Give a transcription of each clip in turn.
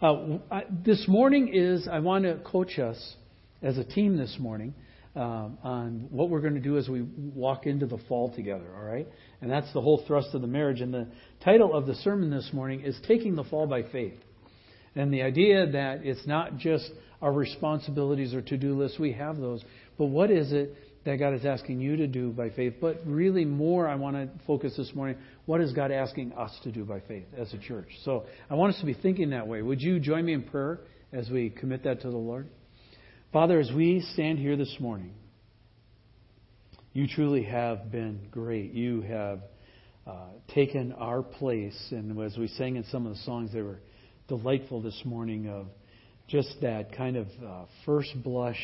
Uh, I, this morning is, I want to coach us as a team this morning um, on what we're going to do as we walk into the fall together, all right? And that's the whole thrust of the marriage. And the title of the sermon this morning is Taking the Fall by Faith. And the idea that it's not just our responsibilities or to do lists, we have those, but what is it that God is asking you to do by faith? But really, more, I want to focus this morning what is God asking us to do by faith as a church? So I want us to be thinking that way. Would you join me in prayer as we commit that to the Lord? Father, as we stand here this morning, you truly have been great. You have uh, taken our place. And as we sang in some of the songs, they were delightful this morning of just that kind of uh, first blush.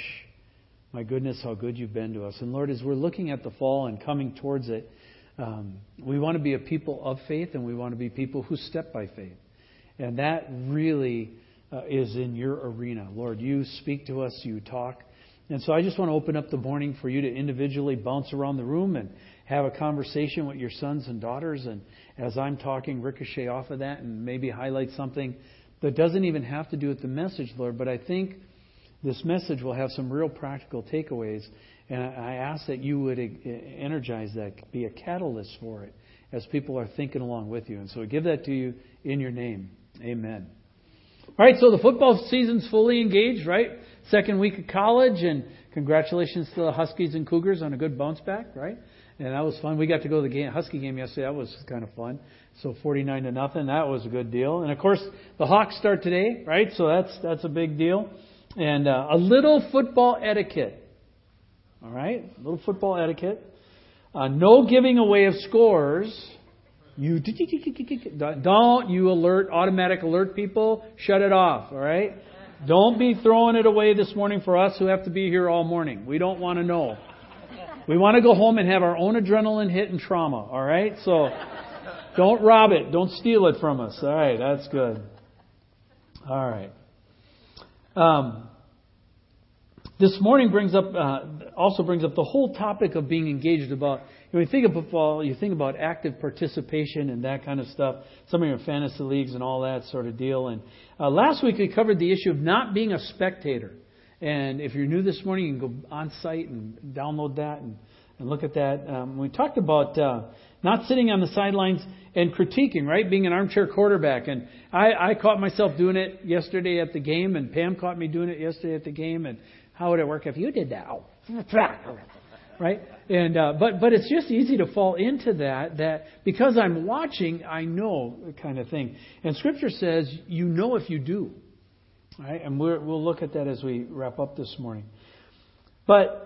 My goodness, how good you've been to us. And Lord, as we're looking at the fall and coming towards it, um, we want to be a people of faith and we want to be people who step by faith. And that really uh, is in your arena. Lord, you speak to us, you talk. And so I just want to open up the morning for you to individually bounce around the room and have a conversation with your sons and daughters. And as I'm talking, ricochet off of that and maybe highlight something that doesn't even have to do with the message, Lord. But I think this message will have some real practical takeaways. And I ask that you would energize that, be a catalyst for it as people are thinking along with you. And so I give that to you in your name. Amen. All right, so the football season's fully engaged, right? Second week of college, and congratulations to the Huskies and Cougars on a good bounce back, right? And that was fun. We got to go to the game, Husky game yesterday. That was kind of fun. So 49 to nothing. That was a good deal. And of course, the Hawks start today, right? So that's that's a big deal. And uh, a little football etiquette. All right, a little football etiquette. Uh, no giving away of scores. You don't you alert automatic alert people. Shut it off. All right. Don't be throwing it away this morning for us who have to be here all morning. We don't want to know. We want to go home and have our own adrenaline hit and trauma. All right. So don't rob it. Don't steal it from us. All right. That's good. All right. Um, this morning brings up uh, also brings up the whole topic of being engaged about when you think of football, you think about active participation and that kind of stuff. Some of your fantasy leagues and all that sort of deal. And uh, last week we covered the issue of not being a spectator. And if you're new this morning, you can go on site and download that and, and look at that. Um, we talked about uh, not sitting on the sidelines and critiquing, right? Being an armchair quarterback. And I, I caught myself doing it yesterday at the game, and Pam caught me doing it yesterday at the game. And how would it work if you did that? Oh, right? And uh, but but it's just easy to fall into that that because I'm watching, I know kind of thing. And Scripture says you know if you do, right? And we will look at that as we wrap up this morning. But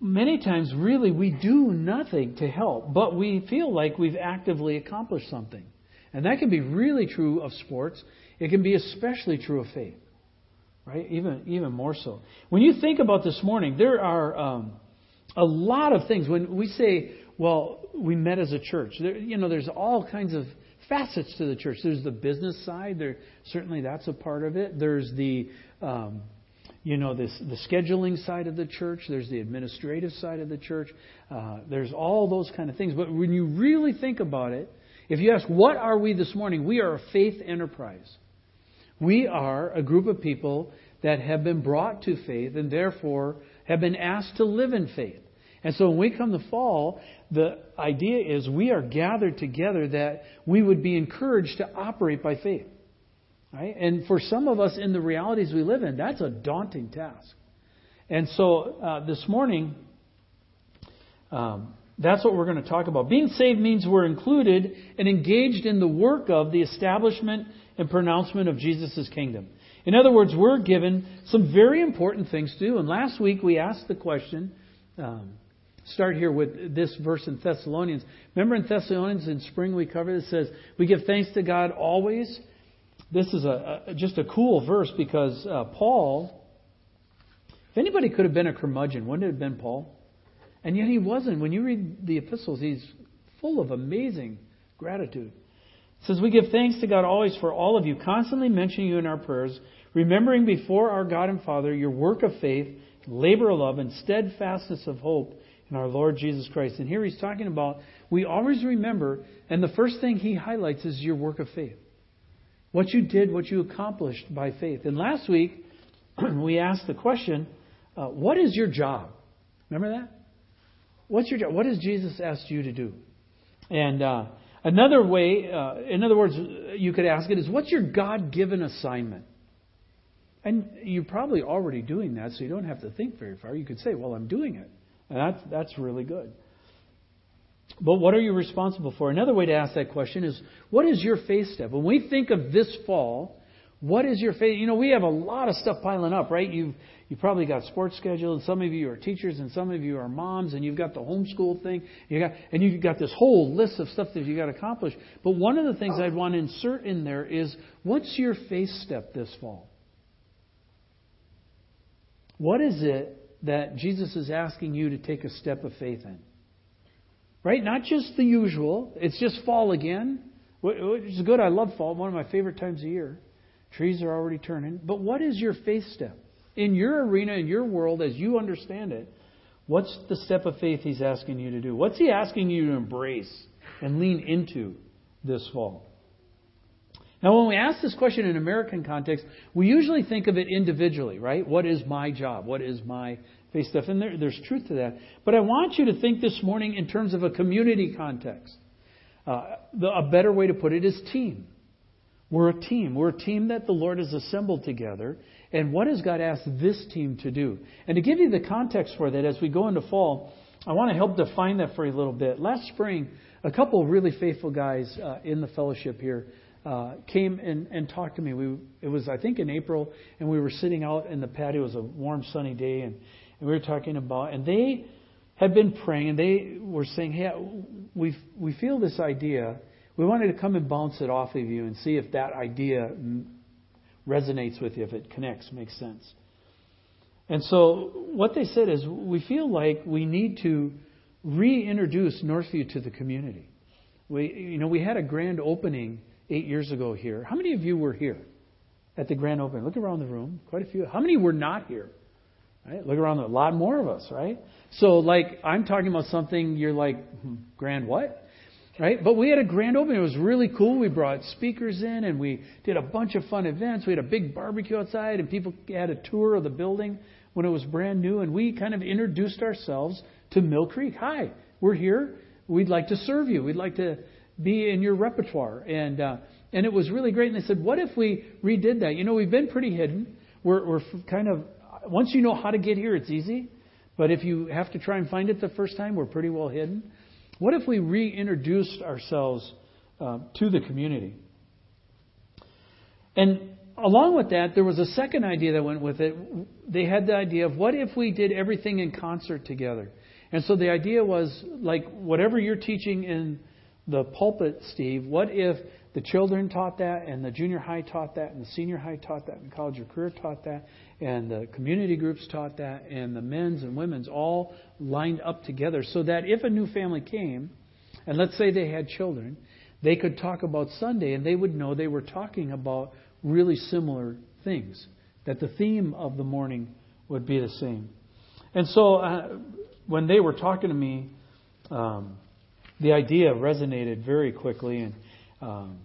many times, really, we do nothing to help, but we feel like we've actively accomplished something, and that can be really true of sports. It can be especially true of faith right? Even even more so. When you think about this morning, there are um, a lot of things. When we say, "Well, we met as a church," there, you know, there's all kinds of facets to the church. There's the business side. There certainly that's a part of it. There's the um, you know this the scheduling side of the church. There's the administrative side of the church. Uh, there's all those kind of things. But when you really think about it, if you ask, "What are we this morning?" We are a faith enterprise. We are a group of people that have been brought to faith and therefore have been asked to live in faith. And so when we come to fall, the idea is we are gathered together that we would be encouraged to operate by faith. Right? And for some of us in the realities we live in, that's a daunting task. And so uh, this morning, um, that's what we're going to talk about. Being saved means we're included and engaged in the work of the establishment and pronouncement of Jesus' kingdom. In other words, we're given some very important things to do. And last week we asked the question, um, start here with this verse in Thessalonians. Remember in Thessalonians in spring we covered it says, We give thanks to God always. This is a, a just a cool verse because uh, Paul, if anybody could have been a curmudgeon, wouldn't it have been Paul? And yet he wasn't. When you read the epistles, he's full of amazing gratitude. It says, We give thanks to God always for all of you, constantly mentioning you in our prayers, remembering before our God and Father your work of faith, labor of love, and steadfastness of hope in our Lord Jesus Christ. And here he's talking about we always remember, and the first thing he highlights is your work of faith. What you did, what you accomplished by faith. And last week, we asked the question uh, what is your job? Remember that? What's your job? What has Jesus asked you to do? And uh, another way, uh, in other words, you could ask it is what's your God given assignment? And you're probably already doing that, so you don't have to think very far. You could say, well, I'm doing it. And that's, that's really good. But what are you responsible for? Another way to ask that question is what is your faith step? When we think of this fall, what is your faith? You know, we have a lot of stuff piling up, right? You've you probably got sports scheduled. Some of you are teachers, and some of you are moms, and you've got the homeschool thing. You got, and you've got this whole list of stuff that you got to accomplish. But one of the things I'd want to insert in there is, what's your faith step this fall? What is it that Jesus is asking you to take a step of faith in? Right? Not just the usual. It's just fall again, which is good. I love fall. One of my favorite times of year. Trees are already turning. But what is your faith step? In your arena, in your world, as you understand it, what's the step of faith He's asking you to do? What's He asking you to embrace and lean into this fall? Now, when we ask this question in American context, we usually think of it individually, right? What is my job? What is my faith stuff? And there, there's truth to that. But I want you to think this morning in terms of a community context. Uh, the, a better way to put it is team. We're a team. We're a team that the Lord has assembled together. And what has God asked this team to do? And to give you the context for that, as we go into fall, I want to help define that for you a little bit. Last spring, a couple of really faithful guys uh, in the fellowship here uh, came and, and talked to me. We, it was, I think, in April, and we were sitting out in the patio. It was a warm, sunny day, and, and we were talking about, and they had been praying, and they were saying, "Hey, we we feel this idea. We wanted to come and bounce it off of you and see if that idea resonates with you, if it connects, makes sense." And so, what they said is, we feel like we need to reintroduce Northview to the community. We, you know, we had a grand opening eight years ago here. How many of you were here at the grand opening? Look around the room. Quite a few. How many were not here? Right? Look around. There. A lot more of us, right? So, like, I'm talking about something you're like, hmm, grand what? Right? But we had a grand opening. It was really cool. We brought speakers in and we did a bunch of fun events. We had a big barbecue outside and people had a tour of the building when it was brand new. And we kind of introduced ourselves to Mill Creek. Hi, we're here. We'd like to serve you. We'd like to be in your repertoire. And uh, and it was really great. And they said, what if we redid that? You know, we've been pretty hidden. We're we're kind of once you know how to get here, it's easy. But if you have to try and find it the first time, we're pretty well hidden. What if we reintroduced ourselves uh, to the community? And along with that, there was a second idea that went with it. They had the idea of what if we did everything in concert together? And so the idea was like whatever you're teaching in the pulpit, Steve, what if the children taught that, and the junior high taught that, and the senior high taught that, and college or career taught that, and the community groups taught that, and the men's and women's all lined up together so that if a new family came, and let's say they had children, they could talk about Sunday and they would know they were talking about really similar things, that the theme of the morning would be the same. And so uh, when they were talking to me, um, the idea resonated very quickly, and um,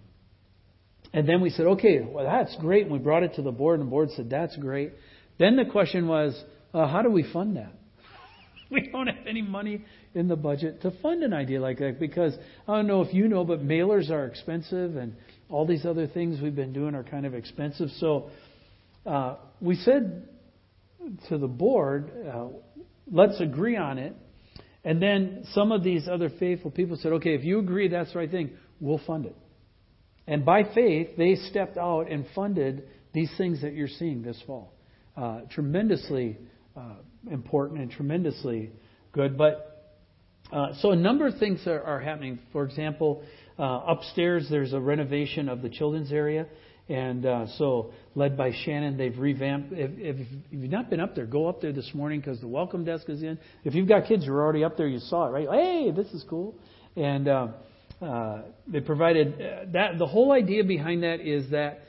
and then we said, okay, well that's great. And we brought it to the board, and the board said that's great. Then the question was, uh, how do we fund that? we don't have any money in the budget to fund an idea like that because I don't know if you know, but mailers are expensive, and all these other things we've been doing are kind of expensive. So uh, we said to the board, uh, let's agree on it and then some of these other faithful people said, okay, if you agree that's the right thing, we'll fund it. And by faith, they stepped out and funded these things that you're seeing this fall. Uh, tremendously uh, important and tremendously good. But uh, so a number of things are, are happening. For example, uh, upstairs there's a renovation of the children's area. And uh, so, led by Shannon, they've revamped. If, if, if you've not been up there, go up there this morning because the welcome desk is in. If you've got kids who are already up there, you saw it, right? Hey, this is cool. And uh, they provided uh, that. The whole idea behind that is that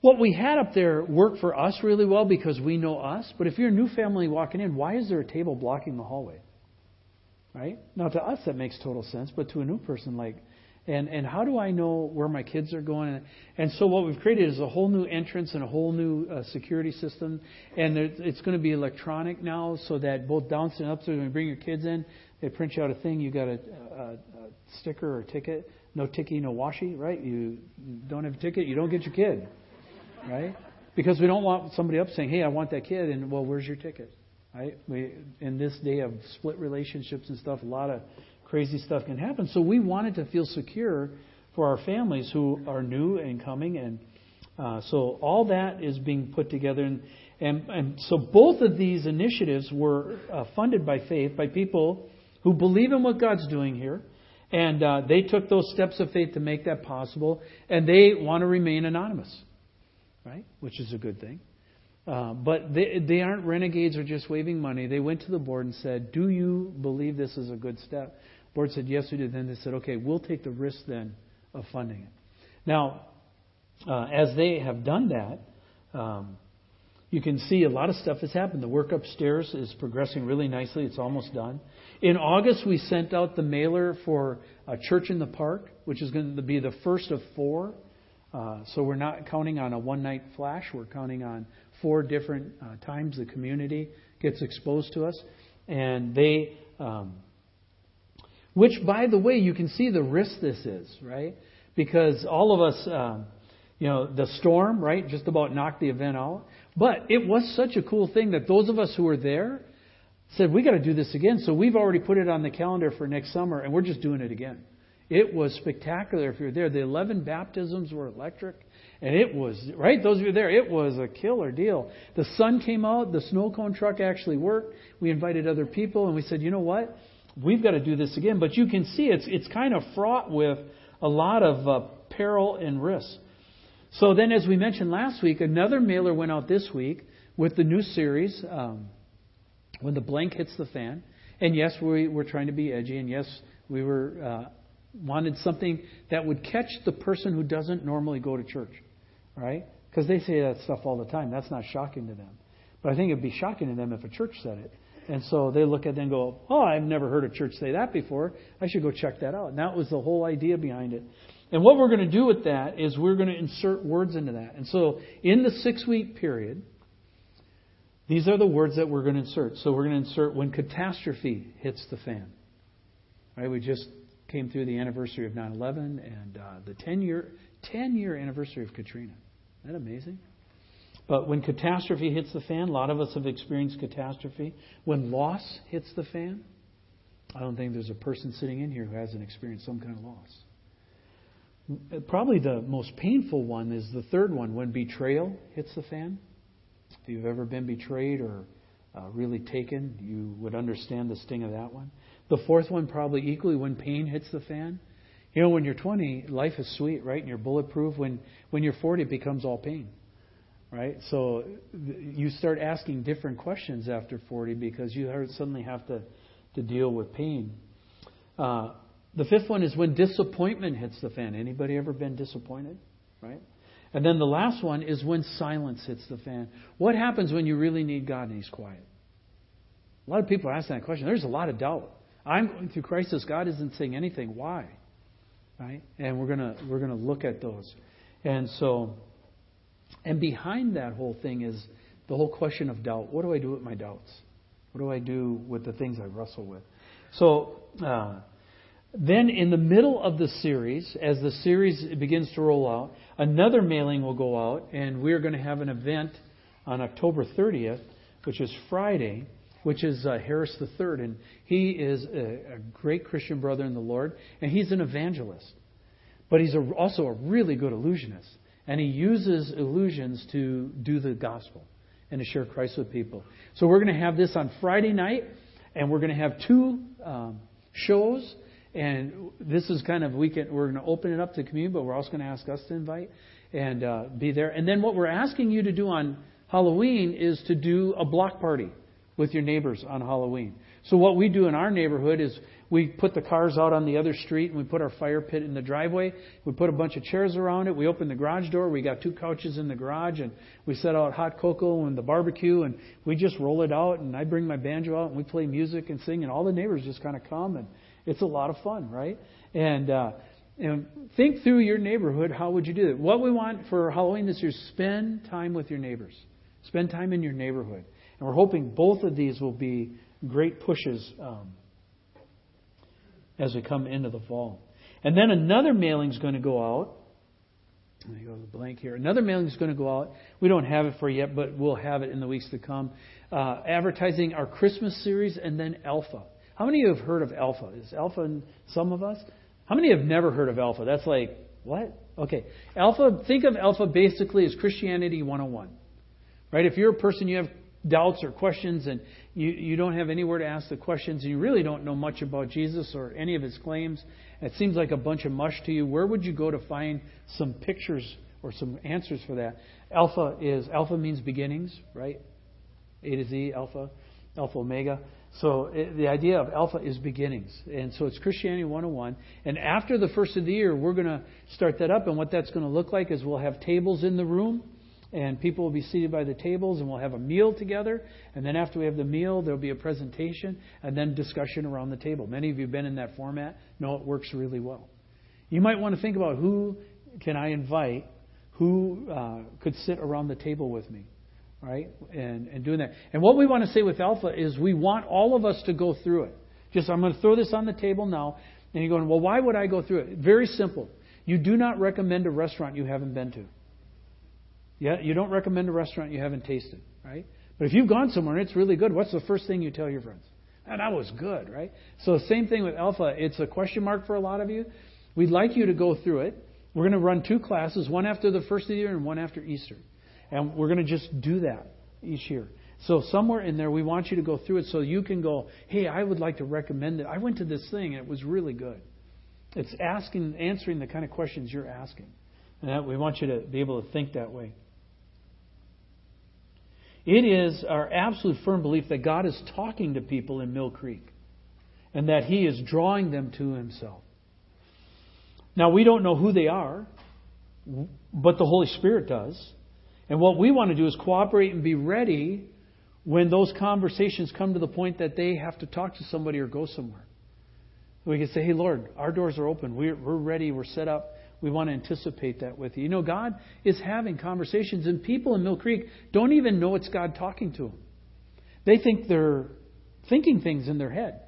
what we had up there worked for us really well because we know us. But if you're a new family walking in, why is there a table blocking the hallway? Right? Now, to us, that makes total sense, but to a new person, like, And, and how do I know where my kids are going? And so what we've created is a whole new entrance and a whole new uh, security system. And it's going to be electronic now so that both downstairs and upstairs, when you bring your kids in, they print you out a thing. You got a, a sticker or ticket. No ticky, no washi, right? You don't have a ticket, you don't get your kid, right? Because we don't want somebody up saying, hey, I want that kid, and well, where's your ticket? Right? We, in this day of split relationships and stuff, a lot of crazy stuff can happen. So we wanted to feel secure for our families who are new and coming, and uh, so all that is being put together. And, and, and so both of these initiatives were uh, funded by faith, by people who believe in what God's doing here. And uh, they took those steps of faith to make that possible, and they want to remain anonymous, right? Which is a good thing. Uh, but they, they aren't renegades or just waving money. They went to the board and said, Do you believe this is a good step? Board said, Yes, we do. Then they said, Okay, we'll take the risk then of funding it. Now, uh, as they have done that, um, you can see a lot of stuff has happened. The work upstairs is progressing really nicely. It's almost done. In August, we sent out the mailer for a Church in the Park, which is going to be the first of four. Uh, so we're not counting on a one night flash. We're counting on four different uh, times the community gets exposed to us. And they, um, which by the way, you can see the risk this is, right? Because all of us, um, you know, the storm, right, just about knocked the event out. But it was such a cool thing that those of us who were there said, we got to do this again. So we've already put it on the calendar for next summer, and we're just doing it again. It was spectacular if you're there. The 11 baptisms were electric. And it was, right? Those of you there, it was a killer deal. The sun came out, the snow cone truck actually worked. We invited other people, and we said, you know what? We've got to do this again. But you can see it's, it's kind of fraught with a lot of uh, peril and risk. So then, as we mentioned last week, another mailer went out this week with the new series, um, When the Blank Hits the Fan. And yes, we were trying to be edgy, and yes, we were uh, wanted something that would catch the person who doesn't normally go to church, right? Because they say that stuff all the time. That's not shocking to them. But I think it'd be shocking to them if a church said it. And so they look at it and go, Oh, I've never heard a church say that before. I should go check that out. And that was the whole idea behind it. And what we're going to do with that is we're going to insert words into that. And so in the six week period, these are the words that we're going to insert. So we're going to insert when catastrophe hits the fan. Right? We just came through the anniversary of 9 11 and uh, the 10 year, 10 year anniversary of Katrina. Isn't that amazing? But when catastrophe hits the fan, a lot of us have experienced catastrophe. When loss hits the fan, I don't think there's a person sitting in here who hasn't experienced some kind of loss. Probably the most painful one is the third one when betrayal hits the fan. If you've ever been betrayed or uh, really taken, you would understand the sting of that one. The fourth one, probably equally, when pain hits the fan. You know, when you're 20, life is sweet, right? And you're bulletproof. When, when you're 40, it becomes all pain, right? So you start asking different questions after 40 because you suddenly have to, to deal with pain. Uh, the fifth one is when disappointment hits the fan. Anybody ever been disappointed? Right? And then the last one is when silence hits the fan. What happens when you really need God and He's quiet? A lot of people ask that question. There's a lot of doubt. I'm going through crisis. God isn't saying anything. Why? Right? And we're gonna we're gonna look at those. And so, and behind that whole thing is the whole question of doubt. What do I do with my doubts? What do I do with the things I wrestle with? So. Uh, then, in the middle of the series, as the series begins to roll out, another mailing will go out, and we're going to have an event on October 30th, which is Friday, which is uh, Harris III. And he is a, a, great Christian brother in the Lord, and he's an evangelist. But he's a, also a really good illusionist. And he uses illusions to do the gospel and to share Christ with people. So we're going to have this on Friday night, and we're going to have two um, shows and this is kind of we can we're going to open it up to community, but we're also going to ask us to invite and uh, be there. And then what we're asking you to do on Halloween is to do a block party with your neighbors on Halloween. So what we do in our neighborhood is we put the cars out on the other street and we put our fire pit in the driveway. We put a bunch of chairs around it. We open the garage door. We got two couches in the garage and we set out hot cocoa and the barbecue and we just roll it out and I bring my banjo out and we play music and sing and all the neighbors just kind of come and it's a lot of fun, right? And uh, And think through your neighborhood. How would you do it? What we want for Halloween this year is spend time with your neighbors. Spend time in your neighborhood. And we're hoping both of these will be great pushes um, as we come into the fall. And then another mailing is going to go out. Let me go to the blank here. Another mailing is going to go out. We don't have it for yet, but we'll have it in the weeks to come. Uh, advertising our Christmas series and then Alpha. How many of you have heard of Alpha? Is Alpha in some of us? How many have never heard of Alpha? That's like, what? Okay. Alpha, think of Alpha basically as Christianity 101. Right? If you're a person, you have doubts or questions and you, you don't have anywhere to ask the questions and you really don't know much about Jesus or any of his claims, it seems like a bunch of mush to you, where would you go to find some pictures or some answers for that? Alpha is, alpha means beginnings, right? A to Z, alpha, alpha, omega. So the idea of alpha is beginnings. And so it's Christianity 101. And after the first of the year, we're going to start that up. And what that's going to look like is we'll have tables in the room and people will be seated by the tables and we'll have a meal together. And then after we have the meal there'll be a presentation and then discussion around the table. Many of you have been in that format know it works really well. You might want to think about who can i invite who uh, could sit around the table with me right? And, and doing that. And what we want to say with alpha is we want all of us to go through it. Just i'm going to throw this on the table now and you're going well why would i go through it? Very simple. You do not recommend a restaurant you haven't been to yeah, you don't recommend a restaurant you haven't tasted, right? But if you've gone somewhere and it's really good, what's the first thing you tell your friends? And that was good, right? So same thing with Alpha. It's a question mark for a lot of you. We'd like you to go through it. We're going to run two classes, one after the first of the year and one after Easter. And we're going to just do that each year. So somewhere in there, we want you to go through it so you can go, hey, I would like to recommend it. I went to this thing and it was really good. It's asking, answering the kind of questions you're asking. And we want you to be able to think that way. It is our absolute firm belief that God is talking to people in Mill Creek and that He is drawing them to Himself. Now, we don't know who they are, but the Holy Spirit does. And what we want to do is cooperate and be ready when those conversations come to the point that they have to talk to somebody or go somewhere. We can say, hey, Lord, our doors are open. We're, ready. We're set up we want to anticipate that with you. You know, God is having conversations, and people in Mill Creek don't even know it's God talking to them. They think they're thinking things in their head.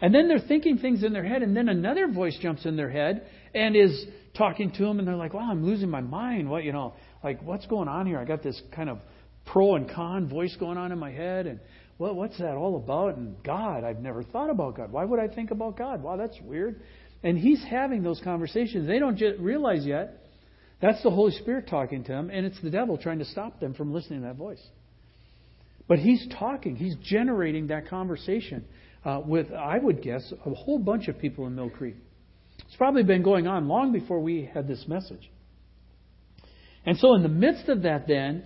And then they're thinking things in their head, and then another voice jumps in their head and is talking to them, and they're like, wow, I'm losing my mind. What, you know, like, what's going on here? I got this kind of pro and con voice going on in my head, and well, what's that all about? And God, I've never thought about God. Why would I think about God? Wow, that's weird. And he's having those conversations. They don't realize yet that's the Holy Spirit talking to them, and it's the devil trying to stop them from listening to that voice. But he's talking, he's generating that conversation uh, with, I would guess, a whole bunch of people in Mill Creek. It's probably been going on long before we had this message. And so, in the midst of that, then,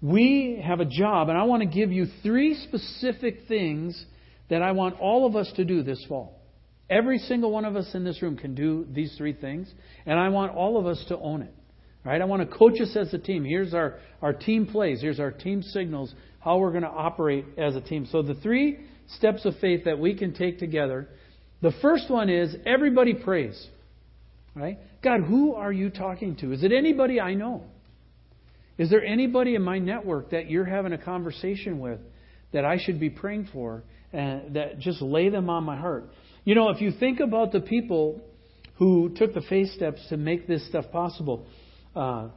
we have a job, and I want to give you three specific things that I want all of us to do this fall. Every single one of us in this room can do these three things, and I want all of us to own it. Right? I want to coach us as a team. Here's our, our team plays. Here's our team signals, how we're going to operate as a team. So the three steps of faith that we can take together. The first one is everybody prays. Right? God, who are you talking to? Is it anybody I know? Is there anybody in my network that you're having a conversation with that I should be praying for and that just lay them on my heart? You know, if you think about the people who took the faith steps to make this stuff possible, uh,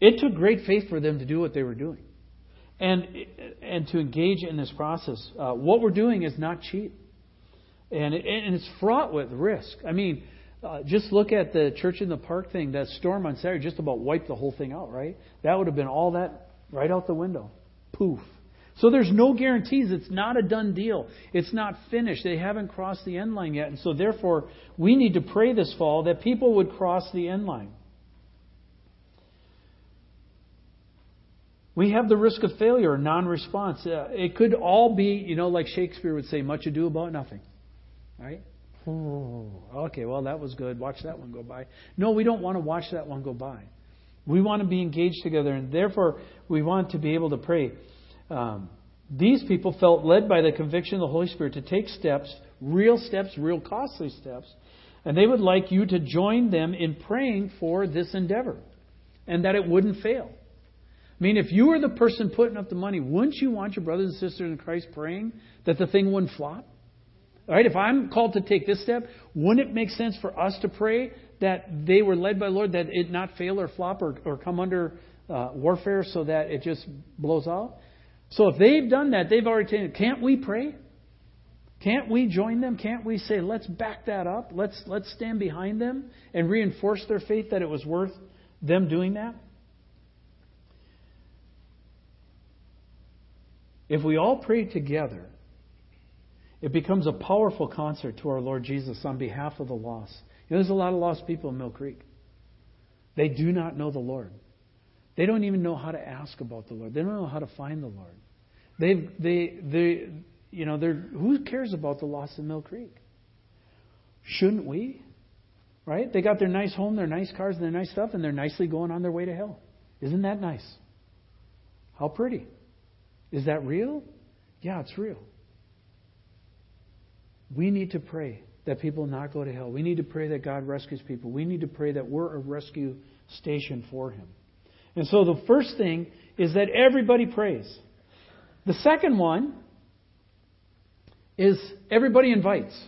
it took great faith for them to do what they were doing, and and to engage in this process. Uh, what we're doing is not cheap, and it, and it's fraught with risk. I mean. Uh, just look at the church in the park thing. That storm on Saturday just about wiped the whole thing out, right? That would have been all that right out the window. Poof. So there's no guarantees. It's not a done deal. It's not finished. They haven't crossed the end line yet. And so therefore, we need to pray this fall that people would cross the end line. We have the risk of failure, non response. Uh, it could all be, you know, like Shakespeare would say, much ado about nothing. Right? okay, well, that was good. Watch that one go by. No, we don't want to watch that one go by. We want to be engaged together, and therefore we want to be able to pray. Um, these people felt led by the conviction of the Holy Spirit to take steps, real steps, real costly steps, And they would like you to join them in praying for this endeavor and that it wouldn't fail. I mean, if you were the person putting up the money, wouldn't you want your brothers and sisters in Christ praying that the thing wouldn't flop? All right, if I'm called to take this step, wouldn't it make sense for us to pray that they were led by the Lord, that it not fail or flop or, or come under uh, warfare so that it just blows out? So if they've done that, they've already taken. Can't we pray? Can't we join them? Can't we say, let's back that up? Let's, let's stand behind them and reinforce their faith that it was worth them doing that? If we all pray together, it becomes a powerful concert to our Lord Jesus on behalf of the lost. You know, there's a lot of lost people in Mill Creek. They do not know the Lord. They don't even know how to ask about the Lord. They don't know how to find the Lord. They, they, they, you know, they're, who cares about the loss in Mill Creek? Shouldn't we? Right? They got their nice home, their nice cars, and their nice stuff, and they're nicely going on their way to hell. Isn't that nice? How pretty. Is that real? Yeah, it's real. We need to pray that people not go to hell. We need to pray that God rescues people. We need to pray that we're a rescue station for Him. And so the first thing is that everybody prays. The second one is everybody invites.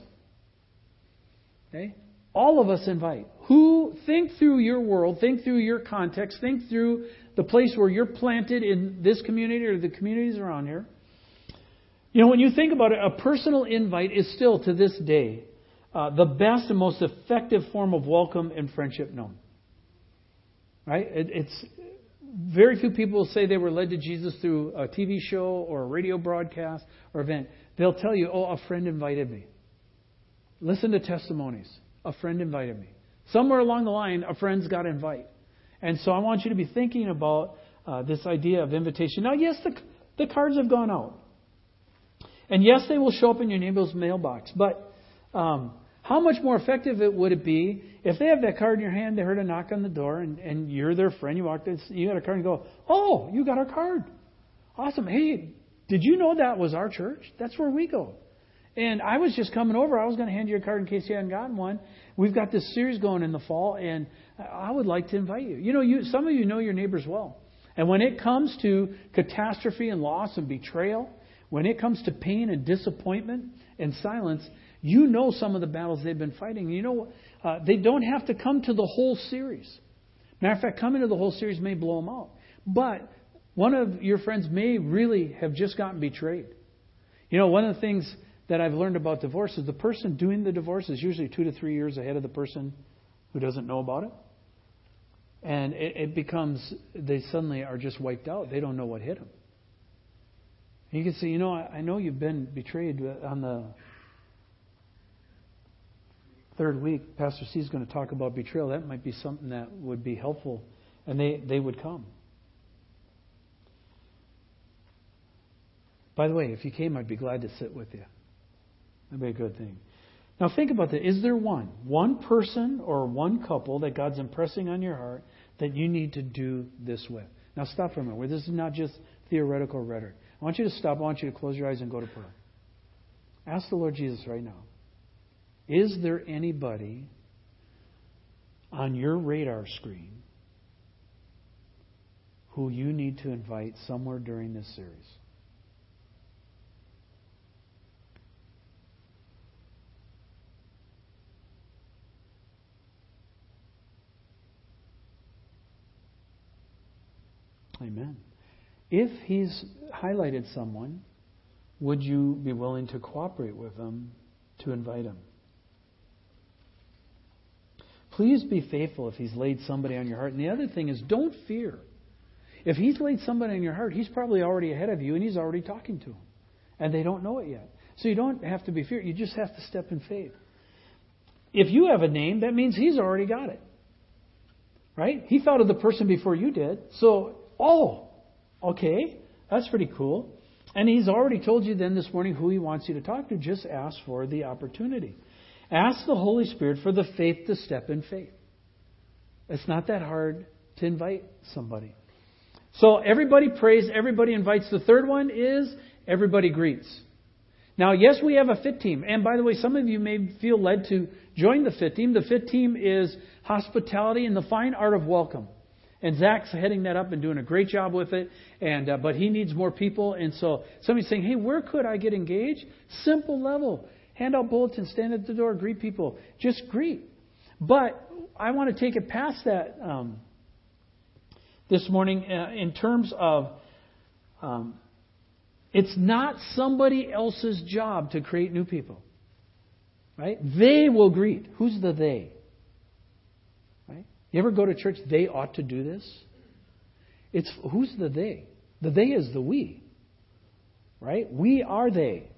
Okay? All of us invite. Who think through your world, think through your context, think through the place where you're planted in this community or the communities around here. You know, when you think about it, a personal invite is still to this day uh, the best and most effective form of welcome and friendship known. Right? It, it's very few people say they were led to Jesus through a TV show or a radio broadcast or event. They'll tell you, "Oh, a friend invited me." Listen to testimonies. A friend invited me. Somewhere along the line, a friend's got an invite. And so I want you to be thinking about uh, this idea of invitation. Now, yes, the, the cards have gone out. And yes, they will show up in your neighbor's mailbox. But um, how much more effective it would it be if they have that card in your hand, they heard a knock on the door, and, and you're their friend, you walked in, you got a card, and go, Oh, you got our card. Awesome. Hey, did you know that was our church? That's where we go. And I was just coming over. I was going to hand you a card in case you hadn't gotten one. We've got this series going in the fall, and I would like to invite you. You know, you, some of you know your neighbors well. And when it comes to catastrophe and loss and betrayal, when it comes to pain and disappointment and silence, you know some of the battles they've been fighting. You know, uh, they don't have to come to the whole series. Matter of fact, coming to the whole series may blow them out. But one of your friends may really have just gotten betrayed. You know, one of the things that I've learned about divorce is the person doing the divorce is usually two to three years ahead of the person who doesn't know about it. And it, it becomes, they suddenly are just wiped out. They don't know what hit them. And you can say, you know, I, I know you've been betrayed on the third week. Pastor C is going to talk about betrayal. That might be something that would be helpful. And they, they would come. By the way, if you came, I'd be glad to sit with you. That'd be a good thing. Now think about that. Is there one, one person or one couple that God's impressing on your heart that you need to do this with? Now stop for a minute. This is not just theoretical rhetoric. I want you to stop. I want you to close your eyes and go to prayer. Ask the Lord Jesus right now. Is there anybody on your radar screen who you need to invite somewhere during this series? Amen. If he's highlighted someone, would you be willing to cooperate with them to invite him? Please be faithful if he's laid somebody on your heart. And the other thing is, don't fear. If he's laid somebody on your heart, he's probably already ahead of you and he's already talking to them. And they don't know it yet. So you don't have to be feared. You just have to step in faith. If you have a name, that means he's already got it. Right? He thought of the person before you did. So Oh, okay, that's pretty cool. And he's already told you then this morning who he wants you to talk to. Just ask for the opportunity. Ask the Holy Spirit for the faith to step in faith. It's not that hard to invite somebody. So everybody prays, everybody invites. The third one is everybody greets. Now, yes, we have a fit team. And by the way, some of you may feel led to join the fit team. The fit team is hospitality and the fine art of welcome. And Zach's heading that up and doing a great job with it. And uh, but he needs more people. And so somebody's saying, "Hey, where could I get engaged?" Simple level: hand out bulletins, stand at the door, greet people, just greet. But I want to take it past that um, this morning uh, in terms of um, it's not somebody else's job to create new people. Right? They will greet. Who's the they? Right? You ever go to church, they ought to do this? It's who's the they? The they is the we. Right? We are they.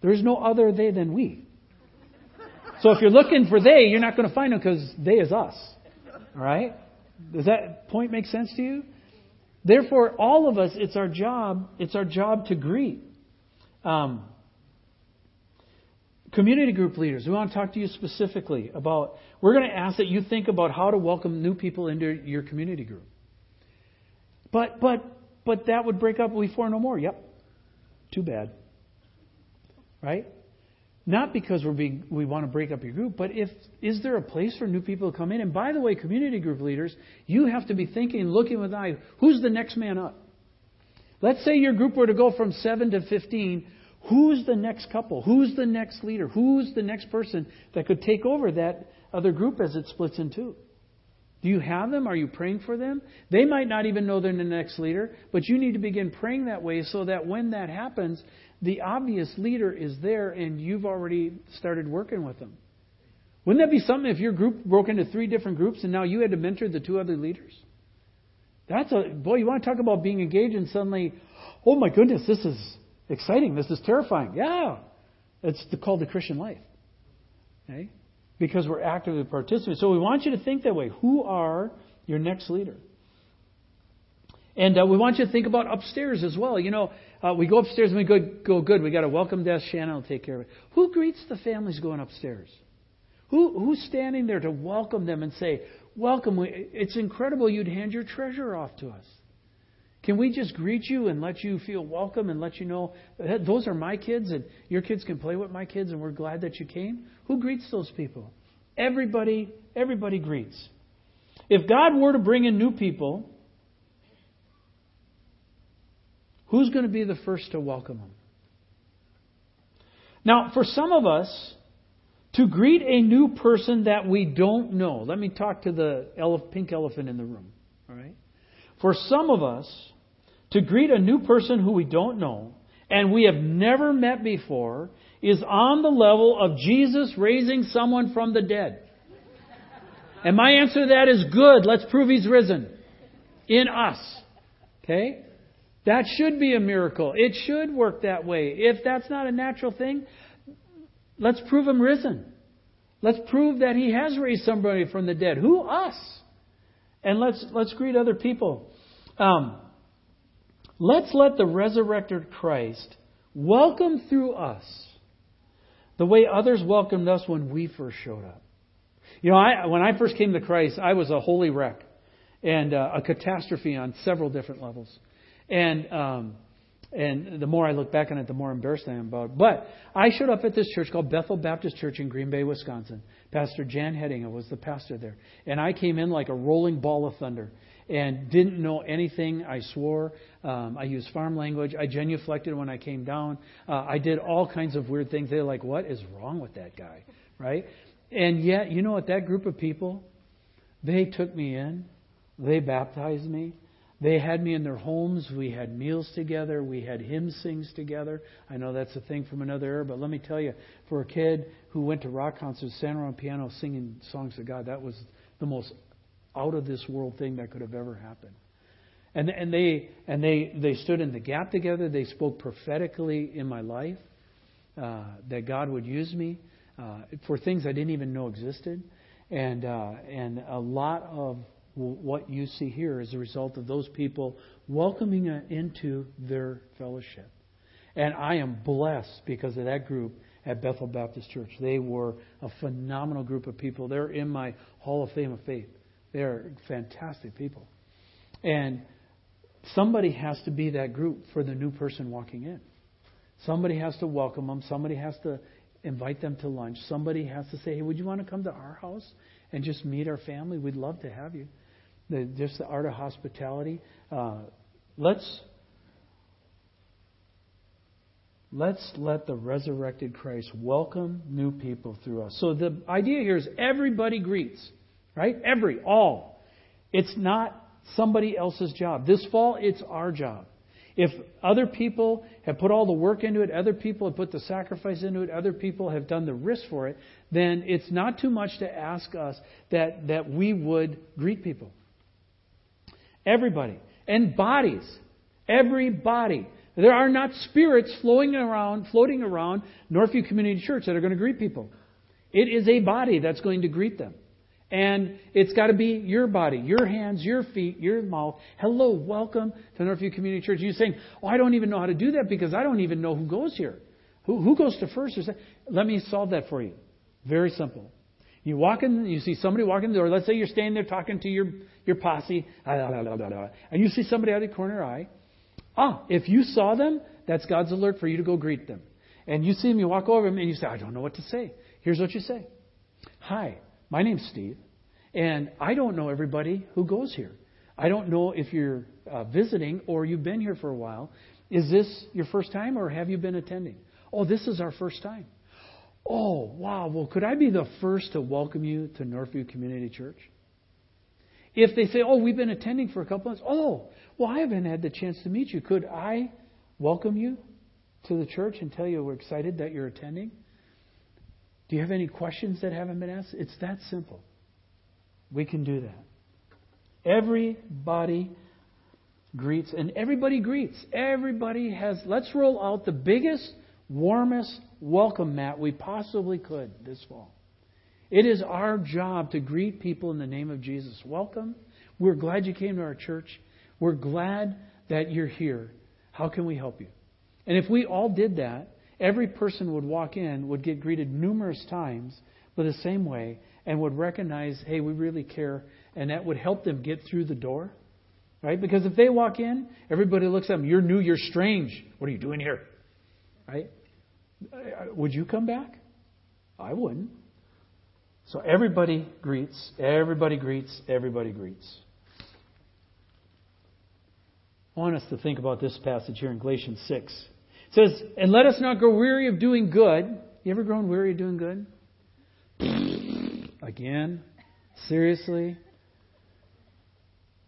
There is no other they than we. So if you're looking for they, you're not going to find them because they is us. All right? Does that point make sense to you? Therefore, all of us, it's our job. It's our job to greet. Um, community group leaders, we want to talk to you specifically about. We're going to ask that you think about how to welcome new people into your community group. But but but that would break up we four no more. Yep. Too bad. Right? Not because we're being, we want to break up your group, but if is there a place for new people to come in? And by the way, community group leaders, you have to be thinking, looking with eye, who's the next man up? Let's say your group were to go from seven to fifteen. Who's the next couple? Who's the next leader? Who's the next person that could take over that other group as it splits in two? Do you have them? Are you praying for them? They might not even know they're the next leader, but you need to begin praying that way so that when that happens, the obvious leader is there and you've already started working with them. Wouldn't that be something if your group broke into three different groups and now you had to mentor the two other leaders? That's a boy, you want to talk about being engaged and suddenly, oh my goodness, this is exciting, this is terrifying. Yeah. It's called the Christian life. Okay? Because we're actively participating. So we want you to think that way. Who are your next leader? And uh, we want you to think about upstairs as well. You know, uh, we go upstairs and we go, go good. We got a welcome desk. Shannon will take care of it. Who greets the families going upstairs? Who, who's standing there to welcome them and say, Welcome. It's incredible you'd hand your treasure off to us. Can we just greet you and let you feel welcome and let you know that those are my kids and your kids can play with my kids and we're glad that you came? Who greets those people? Everybody, everybody greets. If God were to bring in new people, Who's going to be the first to welcome them? Now, for some of us, to greet a new person that we don't know, let me talk to the pink elephant in the room. All right? For some of us, to greet a new person who we don't know and we have never met before is on the level of Jesus raising someone from the dead. And my answer to that is good. Let's prove he's risen in us. Okay? That should be a miracle. It should work that way. If that's not a natural thing, let's prove him risen. Let's prove that he has raised somebody from the dead. Who? Us. And let's let's greet other people. Um, let's let the resurrected Christ welcome through us the way others welcomed us when we first showed up. You know, I, when I first came to Christ, I was a holy wreck and uh, a catastrophe on several different levels. And um, and the more I look back on it, the more embarrassed I am about it. But I showed up at this church called Bethel Baptist Church in Green Bay, Wisconsin. Pastor Jan Hedinga was the pastor there. And I came in like a rolling ball of thunder and didn't know anything. I swore. Um, I used farm language. I genuflected when I came down. Uh, I did all kinds of weird things. They're like, what is wrong with that guy? Right? And yet, you know what? That group of people, they took me in. They baptized me. They had me in their homes. We had meals together. We had hymn sings together. I know that's a thing from another era, but let me tell you, for a kid who went to rock concerts, standing on piano singing songs to God, that was the most out of this world thing that could have ever happened. And and they and they they stood in the gap together. They spoke prophetically in my life uh, that God would use me uh, for things I didn't even know existed, and uh, and a lot of what you see here is a result of those people welcoming into their fellowship. And I am blessed because of that group at Bethel Baptist Church. They were a phenomenal group of people. They're in my Hall of Fame of Faith. They're fantastic people. And somebody has to be that group for the new person walking in. Somebody has to welcome them. Somebody has to invite them to lunch. Somebody has to say, hey, would you want to come to our house and just meet our family? We'd love to have you. The, just the art of hospitality. Uh, let's let's let the resurrected Christ welcome new people through us. So the idea here is everybody greets, right? Every, all. It's not somebody else's job. This fall, it's our job. If other people have put all the work into it, other people have put the sacrifice into it, other people have done the risk for it, then it's not too much to ask us that, that we would greet people. Everybody. And bodies. Everybody. There are not spirits flowing around, floating around Northview Community Church that are going to greet people. It is a body that's going to greet them. And it's got to be your body, your hands, your feet, your mouth. Hello, welcome to Northview Community Church. You're saying, oh, I don't even know how to do that because I don't even know who goes here. Who, who goes to first? Or? Let me solve that for you. Very simple. You walk in, you see somebody walking the door. Let's say you're standing there talking to your, your posse, and you see somebody out of the corner eye. Ah, if you saw them, that's God's alert for you to go greet them. And you see them, you walk over them, and you say, I don't know what to say. Here's what you say Hi, my name's Steve, and I don't know everybody who goes here. I don't know if you're uh, visiting or you've been here for a while. Is this your first time or have you been attending? Oh, this is our first time. Oh, wow. Well, could I be the first to welcome you to Northview Community Church? If they say, oh, we've been attending for a couple months, oh, well, I haven't had the chance to meet you. Could I welcome you to the church and tell you we're excited that you're attending? Do you have any questions that haven't been asked? It's that simple. We can do that. Everybody greets, and everybody greets. Everybody has, let's roll out the biggest, warmest welcome mat we possibly could this fall. It is our job to greet people in the name of Jesus. Welcome. We're glad you came to our church. We're glad that you're here. How can we help you? And if we all did that, every person would walk in, would get greeted numerous times but the same way, and would recognize, hey, we really care, and that would help them get through the door. Right? Because if they walk in, everybody looks at them, you're new, you're strange. What are you doing here? Right? Would you come back? I wouldn't. So everybody greets, everybody greets, everybody greets. I want us to think about this passage here in Galatians 6. It says, And let us not grow weary of doing good. You ever grown weary of doing good? Again? Seriously?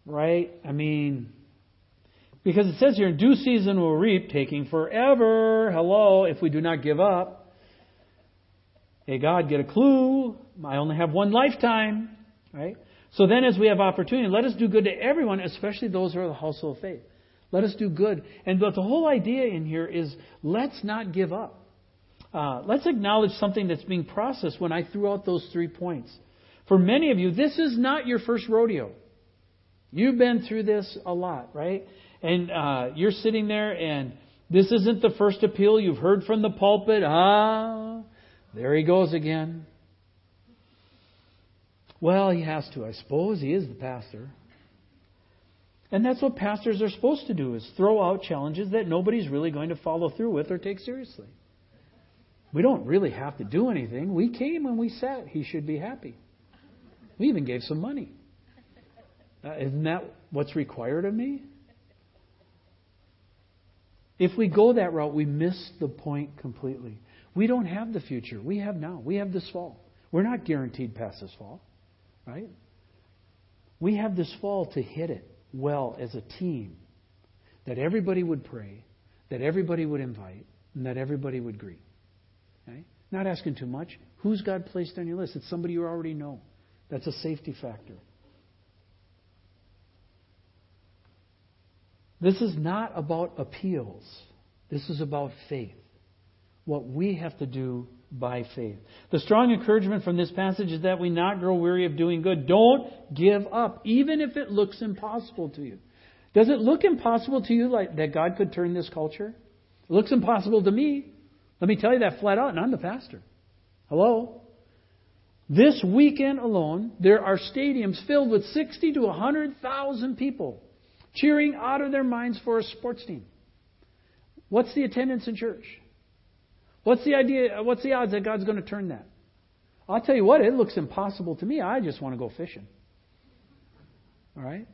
Right? I mean, because it says here, in due season we'll reap, taking forever. Hello, if we do not give up. Hey, God, get a clue. I only have one lifetime. Right? So then, as we have opportunity, let us do good to everyone, especially those who are the household of faith. Let us do good. And but the whole idea in here is let's not give up. Uh, let's acknowledge something that's being processed when I threw out those three points. For many of you, this is not your first rodeo. You've been through this a lot, right? And uh, you're sitting there, and this isn't the first appeal you've heard from the pulpit. Ah, there he goes again. Well, he has to, I suppose. He is the pastor. And that's what pastors are supposed to do is throw out challenges that nobody's really going to follow through with or take seriously. We don't really have to do anything. We came and we sat. He should be happy. We even gave some money. Uh, isn't that what's required of me? If we go that route, we miss the point completely. We don't have the future. We have now. We have this fall. We're not guaranteed past this fall, right? We have this fall to hit it well as a team. That everybody would pray, that everybody would invite, and that everybody would greet. Okay? Not asking too much. Who's God placed on your list? It's somebody you already know. That's a safety factor. This is not about appeals. This is about faith. What we have to do by faith. The strong encouragement from this passage is that we not grow weary of doing good. Don't give up, even if it looks impossible to you. Does it look impossible to you like that God could turn this culture? It looks impossible to me. Let me tell you that flat out, and I'm the pastor. Hello? This weekend alone, there are stadiums filled with 60 to 100,000 people cheering out of their minds for a sports team. What's the attendance in church? What's the idea? What's the odds that God's going to turn that? I'll tell you what, it looks impossible to me. I just want to go fishing. All right?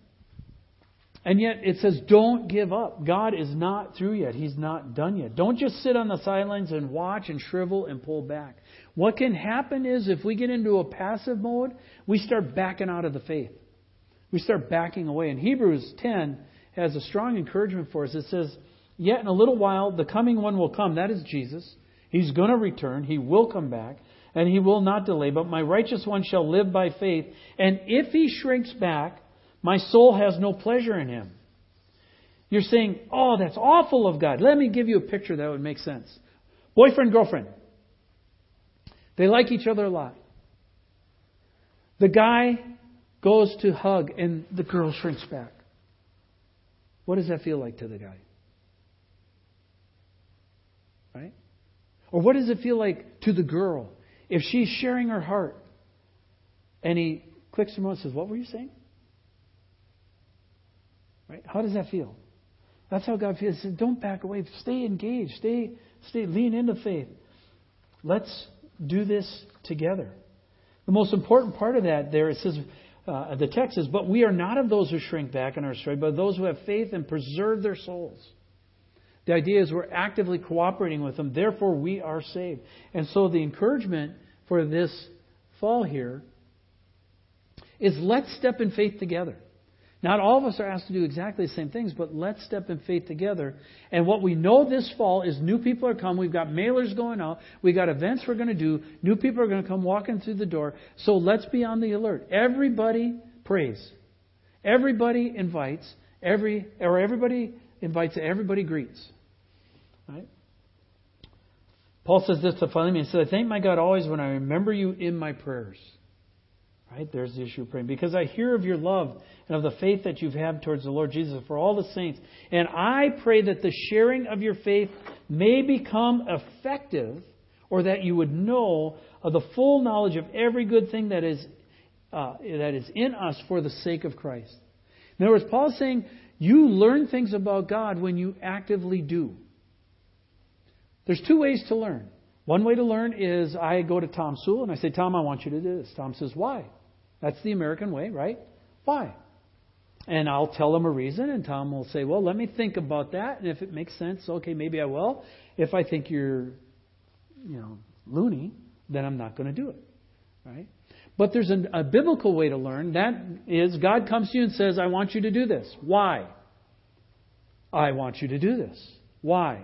And yet it says, don't give up. God is not through yet. He's not done yet. Don't just sit on the sidelines and watch and shrivel and pull back. What can happen is if we get into a passive mode, we start backing out of the faith. We start backing away. And Hebrews 10 has a strong encouragement for us. It says, Yet in a little while, the coming one will come. That is Jesus. He's going to return. He will come back. And he will not delay. But my righteous one shall live by faith. And if he shrinks back, my soul has no pleasure in him. You're saying, oh, that's awful of God. Let me give you a picture that would make sense. Boyfriend, girlfriend. They like each other a lot. The guy goes to hug and the girl shrinks back. What does that feel like to the guy? Right? Or what does it feel like to the girl if she's sharing her heart and he clicks her and says, What were you saying? Right? How does that feel? That's how God feels. Don't back away. Stay engaged. Stay, stay, lean into faith. Let's do this together. The most important part of that there, it says, uh, the text says, But we are not of those who shrink back and are astray, but those who have faith and preserve their souls. The idea is we're actively cooperating with them, therefore we are saved. And so the encouragement for this fall here is let's step in faith together. Not all of us are asked to do exactly the same things, but let's step in faith together. And what we know this fall is new people are coming. We've got mailers going out. We've got events we're going to do. New people are going to come walking through the door. So let's be on the alert. Everybody prays. Everybody invites. Every or everybody invites. Everybody greets. Right? Paul says this to Philemon. He says, "I thank my God always when I remember you in my prayers." Right? There's the issue of praying. Because I hear of your love and of the faith that you've had towards the Lord Jesus for all the saints. And I pray that the sharing of your faith may become effective, or that you would know of the full knowledge of every good thing that is, uh, that is in us for the sake of Christ. In other words, Paul's saying you learn things about God when you actively do. There's two ways to learn. One way to learn is I go to Tom Sewell and I say, Tom, I want you to do this. Tom says, Why? That's the American way, right? Why? And I'll tell him a reason, and Tom will say, Well, let me think about that. And if it makes sense, okay, maybe I will. If I think you're, you know, loony, then I'm not going to do it. Right? But there's a, a biblical way to learn. That is, God comes to you and says, I want you to do this. Why? I want you to do this. Why?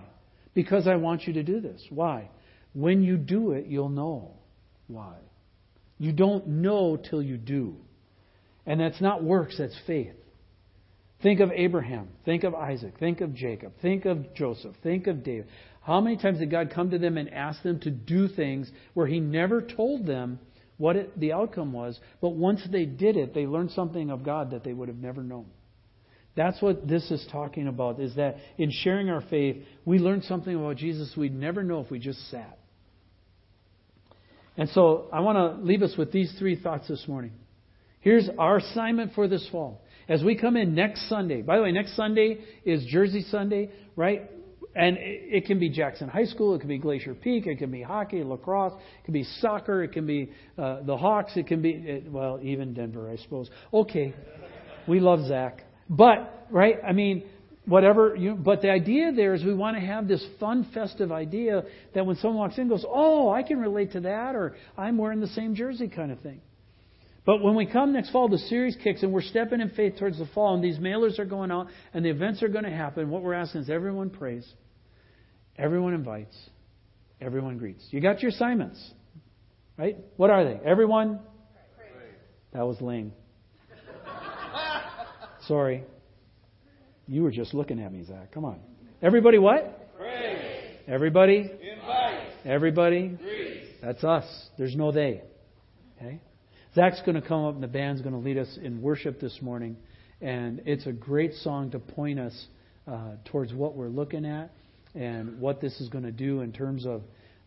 Because I want you to do this. Why? When you do it, you'll know why. You don't know till you do. And that's not works, that's faith. Think of Abraham. Think of Isaac. Think of Jacob. Think of Joseph. Think of David. How many times did God come to them and ask them to do things where He never told them what it, the outcome was, but once they did it, they learned something of God that they would have never known? That's what this is talking about, is that in sharing our faith, we learn something about Jesus we'd never know if we just sat. And so I want to leave us with these three thoughts this morning. Here's our assignment for this fall. As we come in next Sunday, by the way, next Sunday is Jersey Sunday, right? And it can be Jackson High School, it can be Glacier Peak, it can be hockey, lacrosse, it can be soccer, it can be uh, the Hawks, it can be, well, even Denver, I suppose. Okay, we love Zach. But, right, I mean, whatever you but the idea there is we want to have this fun festive idea that when someone walks in goes oh i can relate to that or i'm wearing the same jersey kind of thing. But when we come next fall the series kicks and we're stepping in faith towards the fall and these mailers are going out and the events are going to happen what we're asking is everyone prays. Everyone invites. Everyone greets. You got your assignments right? What are they? Everyone? That was lame. Sorry you were just looking at me, Zach. Come on. Everybody what? Pray. Everybody? Invite. Everybody? Greet. That's us. There's no they. Okay? Zach's going to come up and the band's going to lead us in worship this morning. And it's a great song to point us uh, towards what we're looking at and what this is going to do in terms of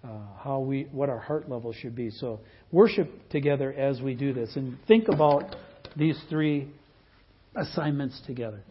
uh, how we, what our heart level should be. So worship together as we do this and think about these three assignments together.